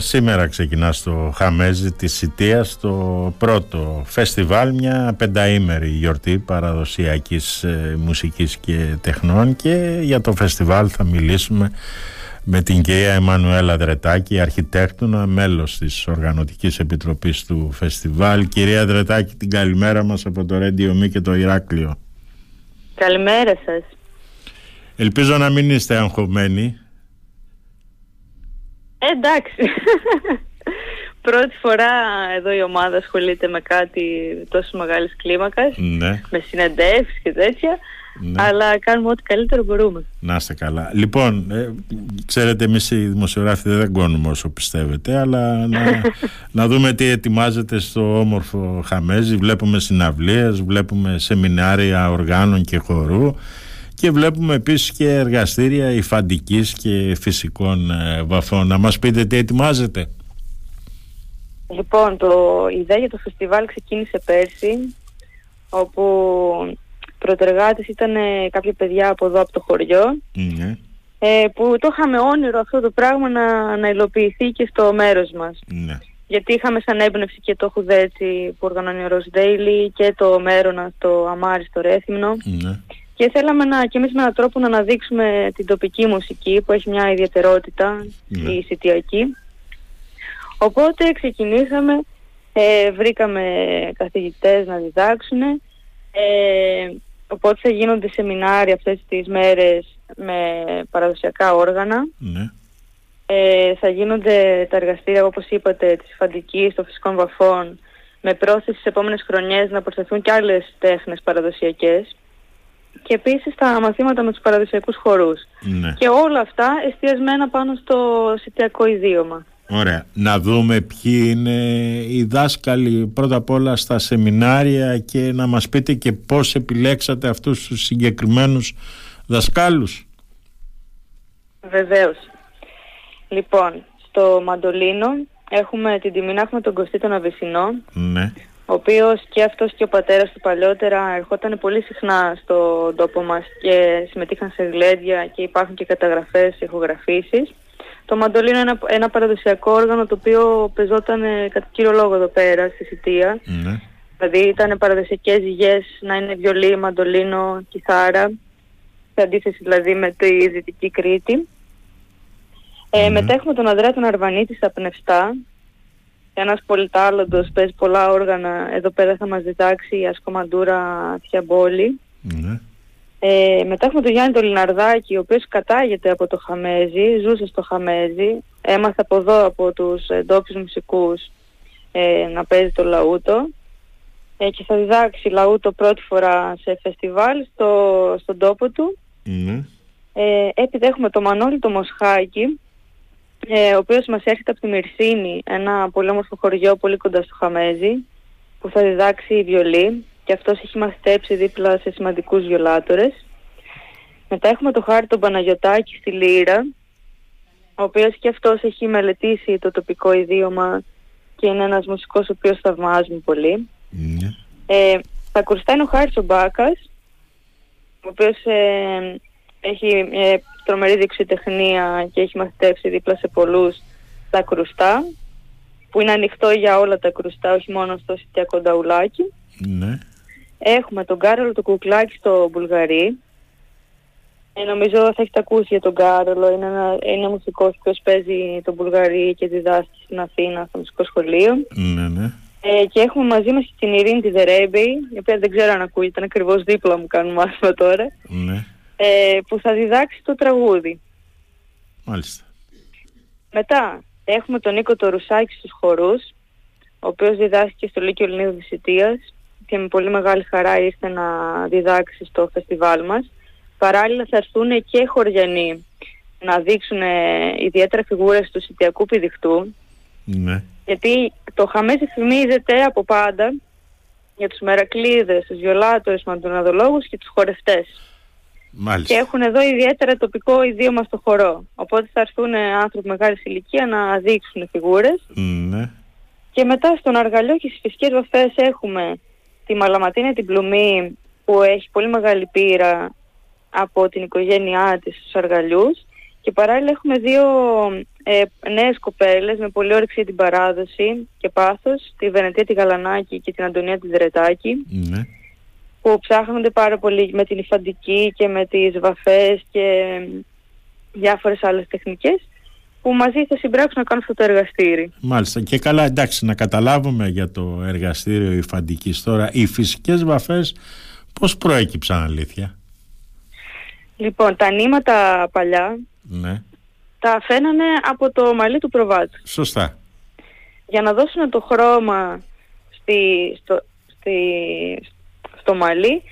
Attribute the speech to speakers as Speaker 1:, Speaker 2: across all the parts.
Speaker 1: Σήμερα ξεκινά στο Χαμέζι της Σιτία το πρώτο φεστιβάλ, μια πενταήμερη γιορτή παραδοσιακής ε, μουσικής και τεχνών και για το φεστιβάλ θα μιλήσουμε με την κυρία Εμμανουέλα Δρετάκη, αρχιτέκτονα, μέλος της Οργανωτικής Επιτροπής του Φεστιβάλ. Κυρία Δρετάκη, την καλημέρα μας από το Radio Me και το Ηράκλειο.
Speaker 2: Καλημέρα σας.
Speaker 1: Ελπίζω να μην είστε αγχωμένοι
Speaker 2: εντάξει. Πρώτη φορά εδώ η ομάδα ασχολείται με κάτι τόσο μεγάλης κλίμακας,
Speaker 1: ναι.
Speaker 2: με συνεντεύσεις και τέτοια, ναι. αλλά κάνουμε ό,τι καλύτερο μπορούμε.
Speaker 1: Να είστε καλά. Λοιπόν, ε, ξέρετε εμείς οι δημοσιογράφοι δεν κόνουμε όσο πιστεύετε, αλλά να, να δούμε τι ετοιμάζεται στο όμορφο Χαμέζι. Βλέπουμε συναυλίες, βλέπουμε σεμινάρια οργάνων και χορού και βλέπουμε επίσης και εργαστήρια υφαντικής και φυσικών ε, βαφών. Να μας πείτε τι ετοιμάζετε.
Speaker 2: Λοιπόν, το, η ιδέα για το φεστιβάλ ξεκίνησε πέρσι, όπου πρωτεργάτες ήταν ε, κάποια παιδιά από εδώ από το χωριό,
Speaker 1: ναι.
Speaker 2: ε, που το είχαμε όνειρο αυτό το πράγμα να, να υλοποιηθεί και στο μέρος μας.
Speaker 1: Ναι.
Speaker 2: Γιατί είχαμε σαν έμπνευση και το Χουδέτσι που οργανώνει ο Ροσδέιλι και το Μέρονας, το Αμάρι, στο Ρέθυμνο.
Speaker 1: Ναι
Speaker 2: και θέλαμε να, και εμείς με έναν τρόπο να αναδείξουμε την τοπική μουσική που έχει μια ιδιαιτερότητα,
Speaker 1: ναι.
Speaker 2: η σιτιακή. Οπότε ξεκινήσαμε, ε, βρήκαμε καθηγητές να διδάξουν, ε, οπότε θα γίνονται σεμινάρια αυτές τις μέρες με παραδοσιακά όργανα.
Speaker 1: Ναι.
Speaker 2: Ε, θα γίνονται τα εργαστήρια, όπως είπατε, της φαντικής, των φυσικών βαφών, με πρόθεση στις επόμενες χρονιές να προσθεθούν και άλλες τέχνες παραδοσιακές και επίσης τα μαθήματα με τους παραδοσιακούς χορούς.
Speaker 1: Ναι.
Speaker 2: Και όλα αυτά εστιασμένα πάνω στο σιτιακό ιδίωμα.
Speaker 1: Ωραία. Να δούμε ποιοι είναι οι δάσκαλοι πρώτα απ' όλα στα σεμινάρια και να μας πείτε και πώς επιλέξατε αυτούς τους συγκεκριμένους δασκάλους.
Speaker 2: Βεβαίως. Λοιπόν, στο Μαντολίνο έχουμε την τιμή να έχουμε τον Κωστή τον Αβυσσινό,
Speaker 1: ναι
Speaker 2: ο οποίος και αυτός και ο πατέρας του παλιότερα ερχόταν πολύ συχνά στον τόπο μας και συμμετείχαν σε γλέντια και υπάρχουν και καταγραφές, ηχογραφήσεις. Το μαντολίνο είναι ένα, ένα παραδοσιακό όργανο το οποίο πεζόταν ε, κατά κύριο λόγο εδώ πέρα στη Σιτία.
Speaker 1: Ναι.
Speaker 2: Δηλαδή ήταν παραδοσιακές ζυγές να είναι βιολί, μαντολίνο, κιθάρα, σε αντίθεση δηλαδή με τη Δυτική Κρήτη. Ε, Μετά έχουμε τον Ανδρέα τον Αρβανίτη στα Πνευστά, ένας πολυτάλλοντος, παίζει πολλά όργανα. Εδώ πέρα θα μας διδάξει η Ασκομαντούρα Θιαμπόλη.
Speaker 1: Ναι.
Speaker 2: Ε, μετά έχουμε τον Γιάννη τον Λιναρδάκη, ο οποίος κατάγεται από το Χαμέζι, ζούσε στο Χαμέζι. Έμαθε από εδώ από τους ντόπιου μουσικούς ε, να παίζει το λαούτο. Ε, και θα διδάξει λαούτο πρώτη φορά σε φεστιβάλ στο, στον τόπο του.
Speaker 1: Ναι.
Speaker 2: Ε, έπειτα έχουμε το Μανώλη το Μοσχάκη, ε, ο οποίος μας έρχεται από τη Μυρσίνη, ένα πολύ όμορφο χωριό πολύ κοντά στο Χαμέζι, που θα διδάξει βιολί και αυτός έχει μαθητέψει δίπλα σε σημαντικούς βιολάτορες. Μετά έχουμε το Χάρη τον Παναγιωτάκη στη Λύρα, ο οποίος και αυτός έχει μελετήσει το τοπικό ιδίωμα και είναι ένας μουσικός ο οποίος θαυμάζουμε πολύ.
Speaker 1: Ναι.
Speaker 2: Ε, θα είναι ο Χάρης ο Μπάκας, ο οποίος ε, έχει ε, τρομερή δεξιοτεχνία και έχει μαθητεύσει δίπλα σε πολλούς τα κρουστά που είναι ανοιχτό για όλα τα κρουστά, όχι μόνο στο Σιτιακό Νταουλάκι.
Speaker 1: Ναι.
Speaker 2: Έχουμε τον Κάρολο το κουκλάκι στο Μπουλγαρί. Ε, νομίζω θα έχετε ακούσει για τον Κάρολο. Είναι ένα, είναι μουσικός που παίζει τον Μπουλγαρί και διδάσκει στην Αθήνα στο μουσικό σχολείο.
Speaker 1: Ναι, ναι.
Speaker 2: Ε, και έχουμε μαζί μας την Ειρήνη τη Δερέμπη, η οποία δεν ξέρω αν ακούγεται, ήταν ακριβώς δίπλα μου κάνουμε μάθημα τώρα.
Speaker 1: Ναι
Speaker 2: ε, που θα διδάξει το τραγούδι.
Speaker 1: Μάλιστα.
Speaker 2: Μετά έχουμε τον Νίκο το Ρουσάκη στους χορούς, ο οποίος διδάσκει στο Λύκειο Ελληνίδου Δυσιτίας και με πολύ μεγάλη χαρά ήρθε να διδάξει στο φεστιβάλ μας. Παράλληλα θα έρθουν και χωριανοί να δείξουν ιδιαίτερα φιγούρες του Σιτιακού Πηδιχτού.
Speaker 1: Ναι.
Speaker 2: Γιατί το Χαμέζι θυμίζεται από πάντα για τους μερακλείδες, τους βιολάτορες, μαντοναδολόγους και τους χορευτές.
Speaker 1: Μάλιστα.
Speaker 2: Και έχουν εδώ ιδιαίτερα τοπικό ιδίωμα στο χορό. Οπότε θα έρθουν άνθρωποι μεγάλης ηλικία να δείξουν φιγούρες.
Speaker 1: Ναι.
Speaker 2: Και μετά στον Αργαλιό και στις φυσικές βαφές έχουμε τη Μαλαματίνα την Πλουμή που έχει πολύ μεγάλη πείρα από την οικογένειά της στους Αργαλιούς Και παράλληλα έχουμε δύο ε, νέες κοπέλες με πολύ όρεξη για την παράδοση και πάθος, τη Βενετία τη Γαλανάκη και την Αντωνία τη Δρετάκη,
Speaker 1: Ναι.
Speaker 2: Που ψάχνονται πάρα πολύ με την υφαντική και με τις βαφές και διάφορες άλλες τεχνικές που μαζί θα συμπράξουν να κάνουν αυτό το εργαστήρι.
Speaker 1: Μάλιστα. Και καλά, εντάξει, να καταλάβουμε για το εργαστήριο υφαντικής τώρα. Οι φυσικές βαφές πώς προέκυψαν αλήθεια;
Speaker 2: Λοιπόν, τα νήματα παλιά
Speaker 1: Ναι.
Speaker 2: τα φαίνανε από το μαλλί του προβάτου.
Speaker 1: Σωστά.
Speaker 2: Για να δώσουν το χρώμα στη, στο, στη, στο μαλλί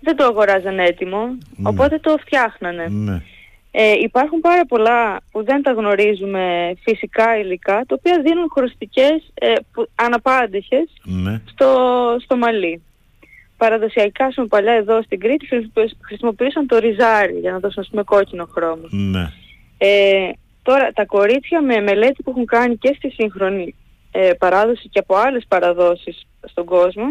Speaker 2: δεν το αγοράζαν έτοιμο,
Speaker 1: Ναι.
Speaker 2: οπότε το φτιάχνανε.
Speaker 1: Ναι.
Speaker 2: Ε, υπάρχουν πάρα πολλά που δεν τα γνωρίζουμε φυσικά υλικά, τα οποία δίνουν χρωστικές, ε, που, αναπάντηχες
Speaker 1: Ναι.
Speaker 2: στο, στο μαλλί. Παραδοσιακά, πούμε, παλιά εδώ στην Κρήτη χρησιμοποιήσ- χρησιμοποιούσαν το ριζάρι για να δώσουν ας πούμε κόκκινο χρώμα.
Speaker 1: Ναι.
Speaker 2: Ε, τώρα τα κορίτσια με μελέτη που έχουν κάνει και στη σύγχρονη ε, παράδοση και από άλλες παραδόσεις στον κόσμο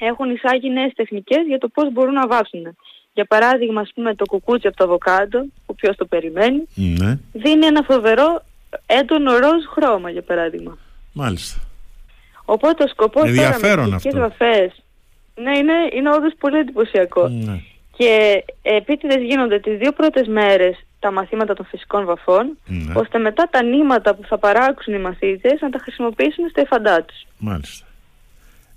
Speaker 2: έχουν εισάγει νέες τεχνικές για το πώς μπορούν να βάψουν. Για παράδειγμα, ας πούμε, το κουκούτσι από το αβοκάντο, που ποιος το περιμένει,
Speaker 1: Ναι.
Speaker 2: δίνει ένα φοβερό έντονο ροζ χρώμα, για παράδειγμα.
Speaker 1: Μάλιστα.
Speaker 2: Οπότε ο σκοπός
Speaker 1: Ενδιαφέρον
Speaker 2: τώρα με τις
Speaker 1: αυτό.
Speaker 2: βαφές, ναι, είναι, είναι όντως πολύ εντυπωσιακό.
Speaker 1: Ναι.
Speaker 2: Και επίτηδες γίνονται τις δύο πρώτες μέρες τα μαθήματα των φυσικών βαφών,
Speaker 1: Ναι.
Speaker 2: ώστε μετά τα νήματα που θα παράξουν οι μαθήτες να τα χρησιμοποιήσουν στα εφαντά τους.
Speaker 1: Μάλιστα.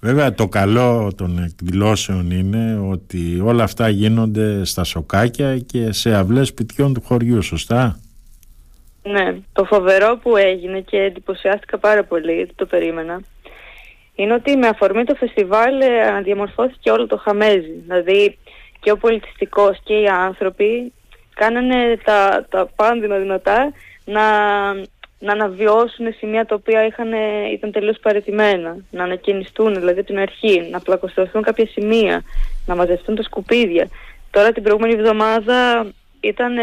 Speaker 1: Βέβαια το καλό των εκδηλώσεων είναι ότι όλα αυτά γίνονται στα σοκάκια και σε αυλές σπιτιών του χωριού, σωστά;
Speaker 2: Ναι, το φοβερό που έγινε και εντυπωσιάστηκα πάρα πολύ, γιατί το περίμενα, είναι ότι με αφορμή το φεστιβάλ ε, αναδιαμορφώθηκε όλο το χαμέζι. Δηλαδή και ο πολιτιστικός και οι άνθρωποι κάνανε τα, τα πάντα δυνατά να, να αναβιώσουν σημεία τα οποία είχαν, ήταν τελείως παραιτημένα, να ανακαινιστούν δηλαδή από την αρχή, να πλακοστρωθούν κάποια σημεία, να μαζευτούν τα σκουπίδια. Τώρα την προηγούμενη εβδομάδα ήταν ε,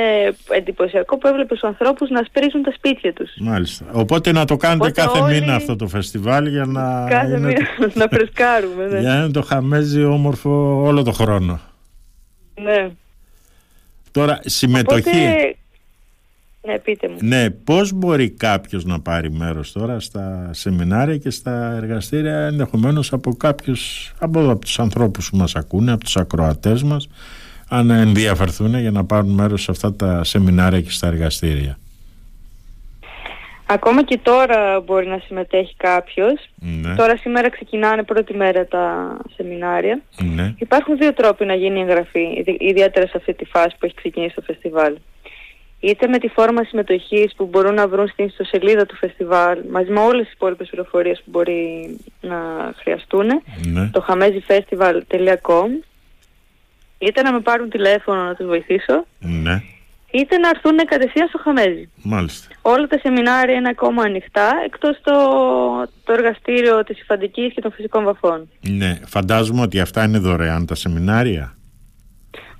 Speaker 2: εντυπωσιακό που έβλεπες τους ανθρώπους να σπρίζουν τα σπίτια τους.
Speaker 1: Μάλιστα. Οπότε να το κάνετε
Speaker 2: Οπότε
Speaker 1: κάθε
Speaker 2: όλοι-
Speaker 1: μήνα αυτό το φεστιβάλ για να,
Speaker 2: Κάθε
Speaker 1: είναι,
Speaker 2: μήνα να φρεσκάρουμε, ναι.
Speaker 1: για να είναι το χαμέζι όμορφο όλο το χρόνο.
Speaker 2: ναι.
Speaker 1: Τώρα συμμετοχή.
Speaker 2: Οπότε, ναι, πείτε μου.
Speaker 1: Ναι, πώς μπορεί κάποιος να πάρει μέρος τώρα στα σεμινάρια και στα εργαστήρια ενδεχομένως από κάποιους, από, εδώ, από τους ανθρώπους που μας ακούνε, από τους ακροατές μας αν ενδιαφερθούν για να πάρουν μέρος σε αυτά τα σεμινάρια και στα εργαστήρια.
Speaker 2: Ακόμα και τώρα μπορεί να συμμετέχει κάποιος.
Speaker 1: Ναι,
Speaker 2: Τώρα σήμερα ξεκινάνε πρώτη μέρα τα σεμινάρια.
Speaker 1: ναι,
Speaker 2: Υπάρχουν δύο τρόποι να γίνει η εγγραφή, ιδι- ιδιαίτερα σε αυτή τη φάση που έχει ξεκινήσει το φεστιβάλ. Είτε με τη φόρμα συμμετοχής που μπορούν να βρουν στην ιστοσελίδα του φεστιβάλ, μαζί με όλες τις υπόλοιπες πληροφορίες που μπορεί να χρειαστούν,
Speaker 1: ναι.
Speaker 2: το hamezifestival.com, είτε να με πάρουν τηλέφωνο να τους βοηθήσω,
Speaker 1: ναι,
Speaker 2: είτε να έρθουν κατευθείαν στο Χαμέζι.
Speaker 1: μάλιστα.
Speaker 2: Όλα τα σεμινάρια είναι ακόμα ανοιχτά, εκτός το, το εργαστήριο της υφαντικής και των φυσικών βαφών.
Speaker 1: Ναι, φαντάζομαι ότι αυτά είναι δωρεάν τα σεμινάρια.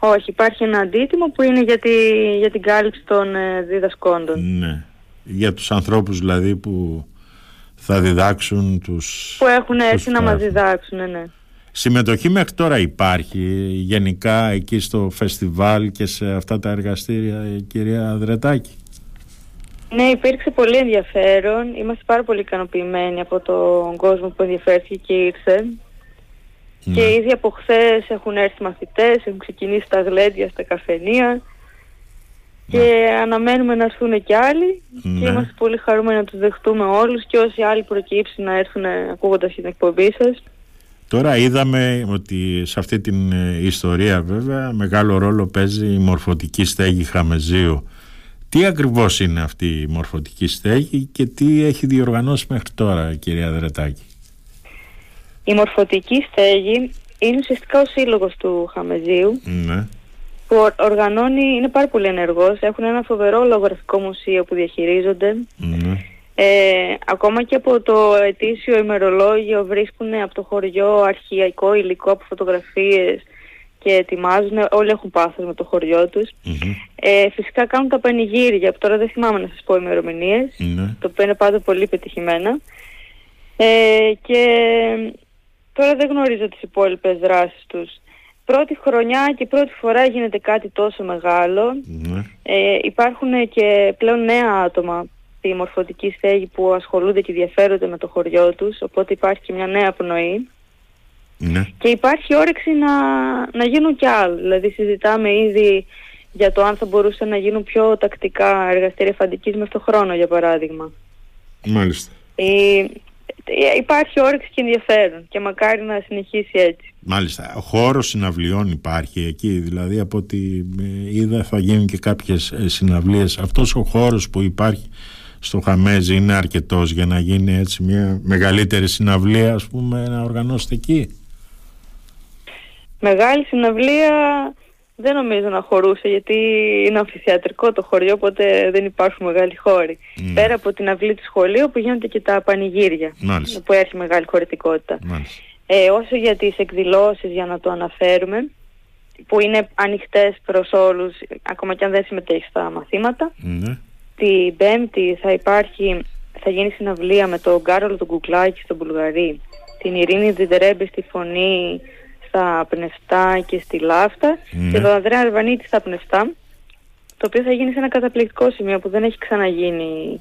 Speaker 2: Όχι, υπάρχει ένα αντίτιμο που είναι για, τη, για την κάλυψη των ε, διδασκόντων.
Speaker 1: Ναι, για τους ανθρώπους δηλαδή που θα διδάξουν τους...
Speaker 2: Που έχουν
Speaker 1: τους
Speaker 2: έρθει να μας
Speaker 1: γράφουν.
Speaker 2: διδάξουν, ναι.
Speaker 1: Συμμετοχή μέχρι τώρα υπάρχει γενικά εκεί στο φεστιβάλ και σε αυτά τα εργαστήρια η κυρία Δρετάκη.
Speaker 2: Ναι, υπήρξε πολύ ενδιαφέρον. Είμαστε πάρα πολύ ικανοποιημένοι από τον κόσμο που ενδιαφέρθηκε και ήρθε. Και
Speaker 1: Ναι.
Speaker 2: ήδη από χθες έχουν έρθει μαθητές, έχουν ξεκινήσει τα γλέντια στα καφενεία και αναμένουμε να έρθουν και άλλοι και
Speaker 1: Ναι.
Speaker 2: είμαστε πολύ χαρούμενοι να τους δεχτούμε όλους και όσοι άλλοι προκύψει να έρθουν ακούγοντας την εκπομπή σας.
Speaker 1: Τώρα είδαμε ότι σε αυτή την ε, ιστορία βέβαια μεγάλο ρόλο παίζει η μορφωτική στέγη Χαμεζίου. Τι ακριβώς είναι αυτή η μορφωτική στέγη και τι έχει διοργανώσει μέχρι τώρα κυρία Δρετάκη;
Speaker 2: Η μορφωτική στέγη είναι ουσιαστικά ο σύλλογος του Χαμεζίου
Speaker 1: Ναι,
Speaker 2: που ορ- οργανώνει, είναι πάρα πολύ ενεργός, έχουν ένα φοβερό λογογραφικό μουσείο που διαχειρίζονται.
Speaker 1: ναι,
Speaker 2: Ε, ακόμα και από το ετήσιο ημερολόγιο βρίσκουν από το χωριό αρχαϊκό υλικό από φωτογραφίες και ετοιμάζουν, όλοι έχουν πάθος με το χωριό τους.
Speaker 1: μμμ,
Speaker 2: Ε, φυσικά κάνουν τα πανηγύρια, που τώρα δεν θυμάμαι να σας πω ημερομηνίες,
Speaker 1: ναι,
Speaker 2: το οποίο είναι πάντα πολύ πετυχημένα. Ε, και τώρα δεν γνωρίζω τις υπόλοιπες δράσεις τους. πρώτη χρονιά και πρώτη φορά γίνεται κάτι τόσο μεγάλο.
Speaker 1: Ναι.
Speaker 2: Ε, υπάρχουν και πλέον νέα άτομα στη μορφωτική στέγη που ασχολούνται και ενδιαφέρονται με το χωριό τους, οπότε υπάρχει και μια νέα πνοή.
Speaker 1: Ναι.
Speaker 2: Και υπάρχει όρεξη να, να γίνουν κι άλλα. Δηλαδή συζητάμε ήδη για το αν θα μπορούσαν να γίνουν πιο τακτικά εργαστήρια φαντικής με το χρόνο για παράδειγμα.
Speaker 1: Μάλιστα.
Speaker 2: Ε, υπάρχει όρεξη και ενδιαφέρον και μακάρι να συνεχίσει έτσι.
Speaker 1: Μάλιστα. Ο χώρος συναυλιών υπάρχει εκεί, δηλαδή από ό,τι ε, είδα θα γίνουν και κάποιες ε, συναυλίες. Αυτός ο χώρος που υπάρχει στο Χαμέζι είναι αρκετός για να γίνει έτσι μια μεγαλύτερη συναυλία ας πούμε να οργανώσετε εκεί.
Speaker 2: Μεγάλη συναυλία δεν νομίζω να χωρούσε γιατί είναι αμφιθεατρικό το χωριό οπότε δεν υπάρχουν μεγάλοι χώροι.
Speaker 1: Ναι.
Speaker 2: Πέρα από την αυλή του σχολείου που γίνονται και τα πανηγύρια
Speaker 1: Μάλιστα.
Speaker 2: που έχει μεγάλη χωρητικότητα.
Speaker 1: Μάλιστα.
Speaker 2: Ε, όσο για τις εκδηλώσεις για να το αναφέρουμε που είναι ανοιχτές προς όλους ακόμα και αν δεν συμμετέχει στα μαθήματα
Speaker 1: Ναι.
Speaker 2: την Πέμπτη θα υπάρχει θα γίνει συναυλία με τον Κάρολο τον Κουκλάκη στον Μπουλγαρί την Ειρήνη Διντερέμπη στη Φωνή στα Πνευστά και στη Λάφτα
Speaker 1: Ναι.
Speaker 2: και τον Ανδρέα Αρβανίτη στα Πνευστά το οποίο θα γίνει σε ένα καταπληκτικό σημείο που δεν έχει ξαναγίνει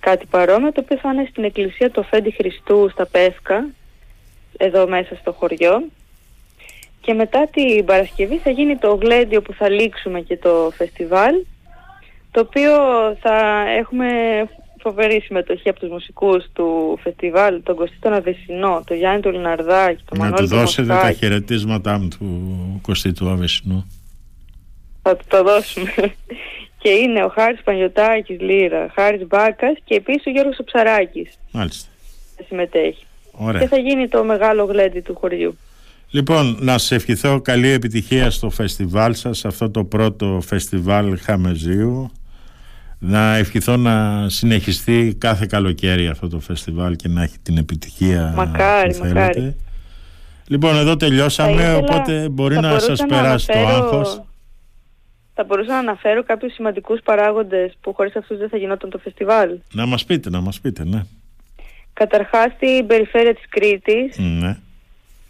Speaker 2: κάτι παρόμοιο το οποίο θα είναι στην εκκλησία του Αφέντη Χριστού στα Πέσκα εδώ μέσα στο χωριό και μετά την Παρασκευή θα γίνει το γλέντιο που θα λήξουμε και το φεστιβάλ το οποίο θα έχουμε φοβερή συμμετοχή από τους μουσικούς του φεστιβάλ, τον Κωστή τον Αβεσινό, τον Γιάννη του Λιναρδάκη, τον
Speaker 1: Να του
Speaker 2: Μανώλη τον
Speaker 1: δώσετε τα
Speaker 2: Μοσχάκη.
Speaker 1: χαιρετίσματά μου του Κωστή του Αβεσινού.
Speaker 2: Θα του το δώσουμε. και είναι ο Χάρης Πανιωτάκης Λύρα, Χάρης Μπάκας και επίσης ο Γιώργος Ψαράκης
Speaker 1: Μάλιστα.
Speaker 2: θα συμμετέχει. Και
Speaker 1: Ωραία.
Speaker 2: θα γίνει το μεγάλο γλέντι του χωριού.
Speaker 1: Λοιπόν, να σε ευχηθώ καλή επιτυχία στο φεστιβάλ σας, αυτό το πρώτο φεστιβάλ Χαμεζίου. Να ευχηθώ να συνεχιστεί κάθε καλοκαίρι αυτό το φεστιβάλ και να έχει την επιτυχία
Speaker 2: Μακάρι,
Speaker 1: που θέλετε.
Speaker 2: μακάρι.
Speaker 1: Λοιπόν, εδώ
Speaker 2: Θα
Speaker 1: τελειώσαμε,
Speaker 2: ήθελα-
Speaker 1: οπότε μπορεί
Speaker 2: θα
Speaker 1: να
Speaker 2: μπορούσα
Speaker 1: σας περάσει το
Speaker 2: αναφέρω-
Speaker 1: άγχος.
Speaker 2: Θα μπορούσα να αναφέρω κάποιους σημαντικούς παράγοντες που χωρίς αυτούς δεν θα γινόταν το φεστιβάλ.
Speaker 1: Να μας πείτε, να μας πείτε, ναι.
Speaker 2: Καταρχάς στην περιφέρεια της Κρήτης
Speaker 1: ναι.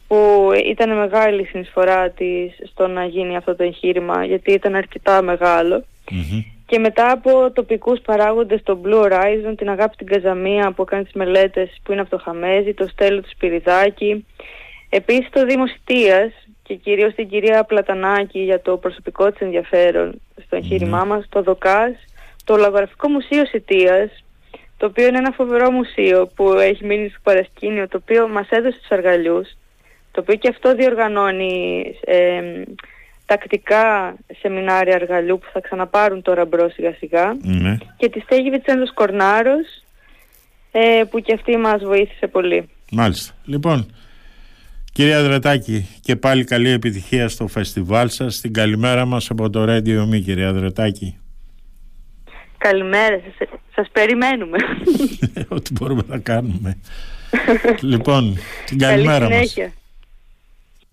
Speaker 2: που ήταν μεγάλη η συνεισφορά της στο να γίνει αυτό το εγχείρημα γιατί ήταν αρκετά μεγάλο
Speaker 1: Μμμ.
Speaker 2: Και μετά από τοπικούς παράγοντες το Blue Horizon, την Αγάπη την Καζαμία που έκανε τις μελέτες που είναι από το Χαμέζι, το Στέλιο του Σπυριδάκη επίσης το Δήμος Σιτίας και κυρίως την κυρία Πλατανάκη για το προσωπικό της ενδιαφέρον στο εγχείρημά μας, το ΔΟΚΑΣ, το Λαγογραφικό Μουσείο Σιτίας το οποίο είναι ένα φοβερό μουσείο που έχει μείνει στο παρασκήνιο, το οποίο μας έδωσε τους αργαλιούς, το οποίο και αυτό διοργανώνει ε, τακτικά σεμινάρια αργαλιού που θα ξαναπάρουν τώρα μπρος σιγά σιγά
Speaker 1: ναι.
Speaker 2: και τη στέγη Βιτσέντος Κορνάρος ε, που και αυτή μας βοήθησε πολύ.
Speaker 1: Μάλιστα. Λοιπόν, κυρία Δρετάκη, και πάλι καλή επιτυχία στο φεστιβάλ σας. Την καλημέρα μας από το Radio Me, κυρία Δρετάκη.
Speaker 2: Καλημέρα σας, σας περιμένουμε.
Speaker 1: Ό,τι μπορούμε να κάνουμε. λοιπόν, την
Speaker 2: Καλή
Speaker 1: καλημέρα μας.
Speaker 2: συνέχεια.